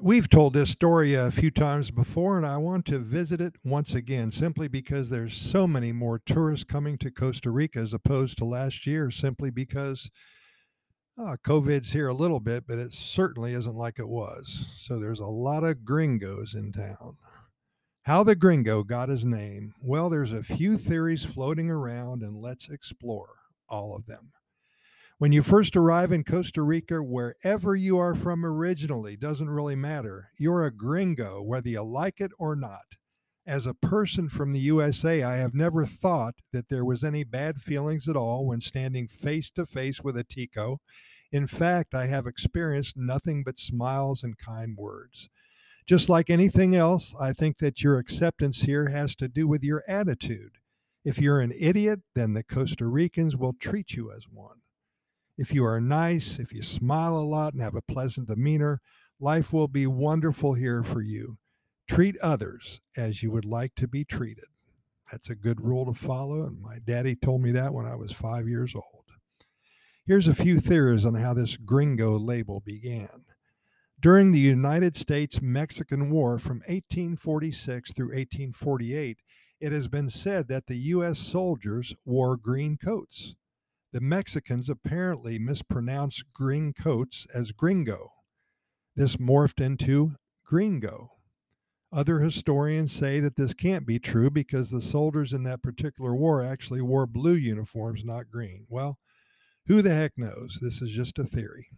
We've told this story a few times before, and I want to visit it once again simply because there's so many more tourists coming to Costa Rica as opposed to last year, simply because uh, COVID's here a little bit, but it certainly isn't like it was. So there's a lot of gringos in town. How the gringo got his name? Well, there's a few theories floating around, and let's explore all of them. When you first arrive in Costa Rica, wherever you are from originally, doesn't really matter. You're a gringo, whether you like it or not. As a person from the USA, I have never thought that there was any bad feelings at all when standing face to face with a Tico. In fact, I have experienced nothing but smiles and kind words. Just like anything else, I think that your acceptance here has to do with your attitude. If you're an idiot, then the Costa Ricans will treat you as one. If you are nice, if you smile a lot and have a pleasant demeanor, life will be wonderful here for you. Treat others as you would like to be treated. That's a good rule to follow, and my daddy told me that when I was five years old. Here's a few theories on how this gringo label began. During the United States Mexican War from 1846 through 1848, it has been said that the U.S. soldiers wore green coats. The Mexicans apparently mispronounced green coats as gringo. This morphed into gringo. Other historians say that this can't be true because the soldiers in that particular war actually wore blue uniforms, not green. Well, who the heck knows? This is just a theory.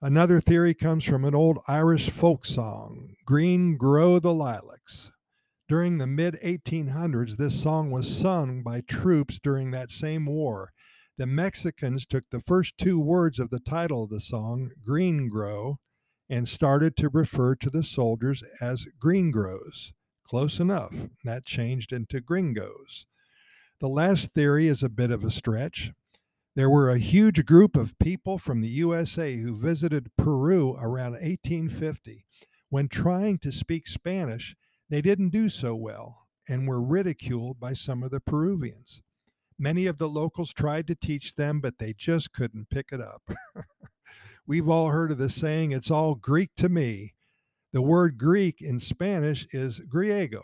Another theory comes from an old Irish folk song, Green Grow the Lilacs. During the mid 1800s, this song was sung by troops during that same war the Mexicans took the first two words of the title of the song, Green Grow, and started to refer to the soldiers as Green Grows. Close enough. That changed into Gringos. The last theory is a bit of a stretch. There were a huge group of people from the USA who visited Peru around 1850. When trying to speak Spanish, they didn't do so well and were ridiculed by some of the Peruvians. Many of the locals tried to teach them, but they just couldn't pick it up. We've all heard of the saying, it's all Greek to me. The word Greek in Spanish is griego.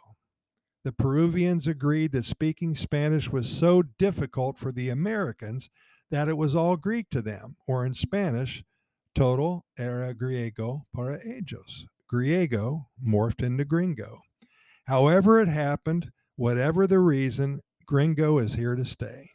The Peruvians agreed that speaking Spanish was so difficult for the Americans that it was all Greek to them, or in Spanish, total era griego para ellos. Griego morphed into gringo. However, it happened, whatever the reason, Gringo is here to stay.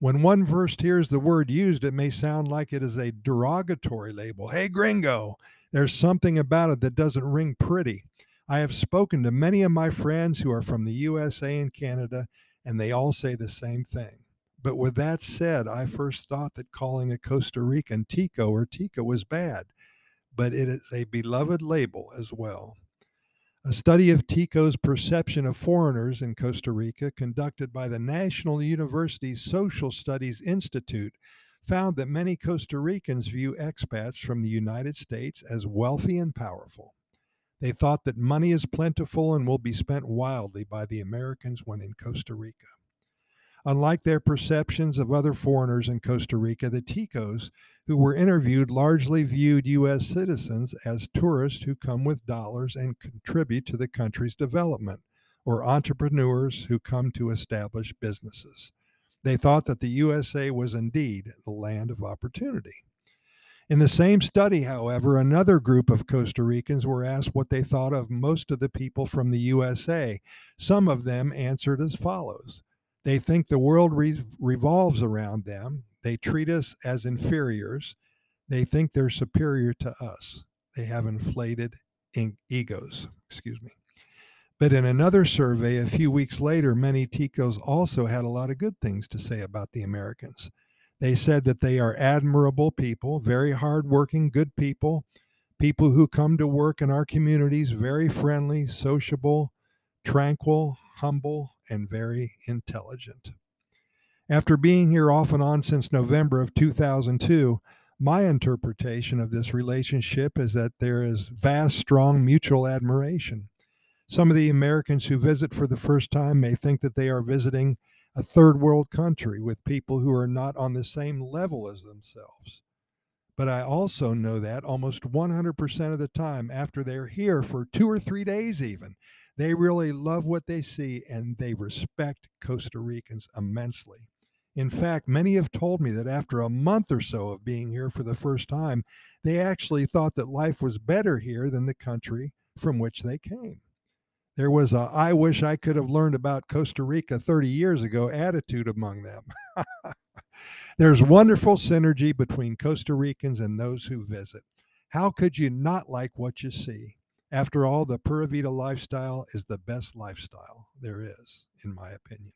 When one first hears the word used, it may sound like it is a derogatory label. Hey, gringo! There's something about it that doesn't ring pretty. I have spoken to many of my friends who are from the USA and Canada, and they all say the same thing. But with that said, I first thought that calling a Costa Rican Tico or Tica was bad, but it is a beloved label as well. A study of Tico's perception of foreigners in Costa Rica, conducted by the National University Social Studies Institute, found that many Costa Ricans view expats from the United States as wealthy and powerful. They thought that money is plentiful and will be spent wildly by the Americans when in Costa Rica. Unlike their perceptions of other foreigners in Costa Rica, the Ticos who were interviewed largely viewed U.S. citizens as tourists who come with dollars and contribute to the country's development, or entrepreneurs who come to establish businesses. They thought that the USA was indeed the land of opportunity. In the same study, however, another group of Costa Ricans were asked what they thought of most of the people from the USA. Some of them answered as follows they think the world re- revolves around them. They treat us as inferiors. They think they're superior to us. They have inflated in- egos. Excuse me. But in another survey a few weeks later, many Ticos also had a lot of good things to say about the Americans. They said that they are admirable people, very hardworking, good people, people who come to work in our communities, very friendly, sociable, tranquil, humble, and very intelligent. After being here off and on since November of 2002, my interpretation of this relationship is that there is vast, strong mutual admiration. Some of the Americans who visit for the first time may think that they are visiting a third world country with people who are not on the same level as themselves. But I also know that almost 100% of the time, after they're here for two or three days, even, they really love what they see and they respect Costa Ricans immensely. In fact, many have told me that after a month or so of being here for the first time, they actually thought that life was better here than the country from which they came. There was a I wish I could have learned about Costa Rica 30 years ago attitude among them. There's wonderful synergy between Costa Ricans and those who visit. How could you not like what you see? After all, the Pura Vida lifestyle is the best lifestyle there is, in my opinion.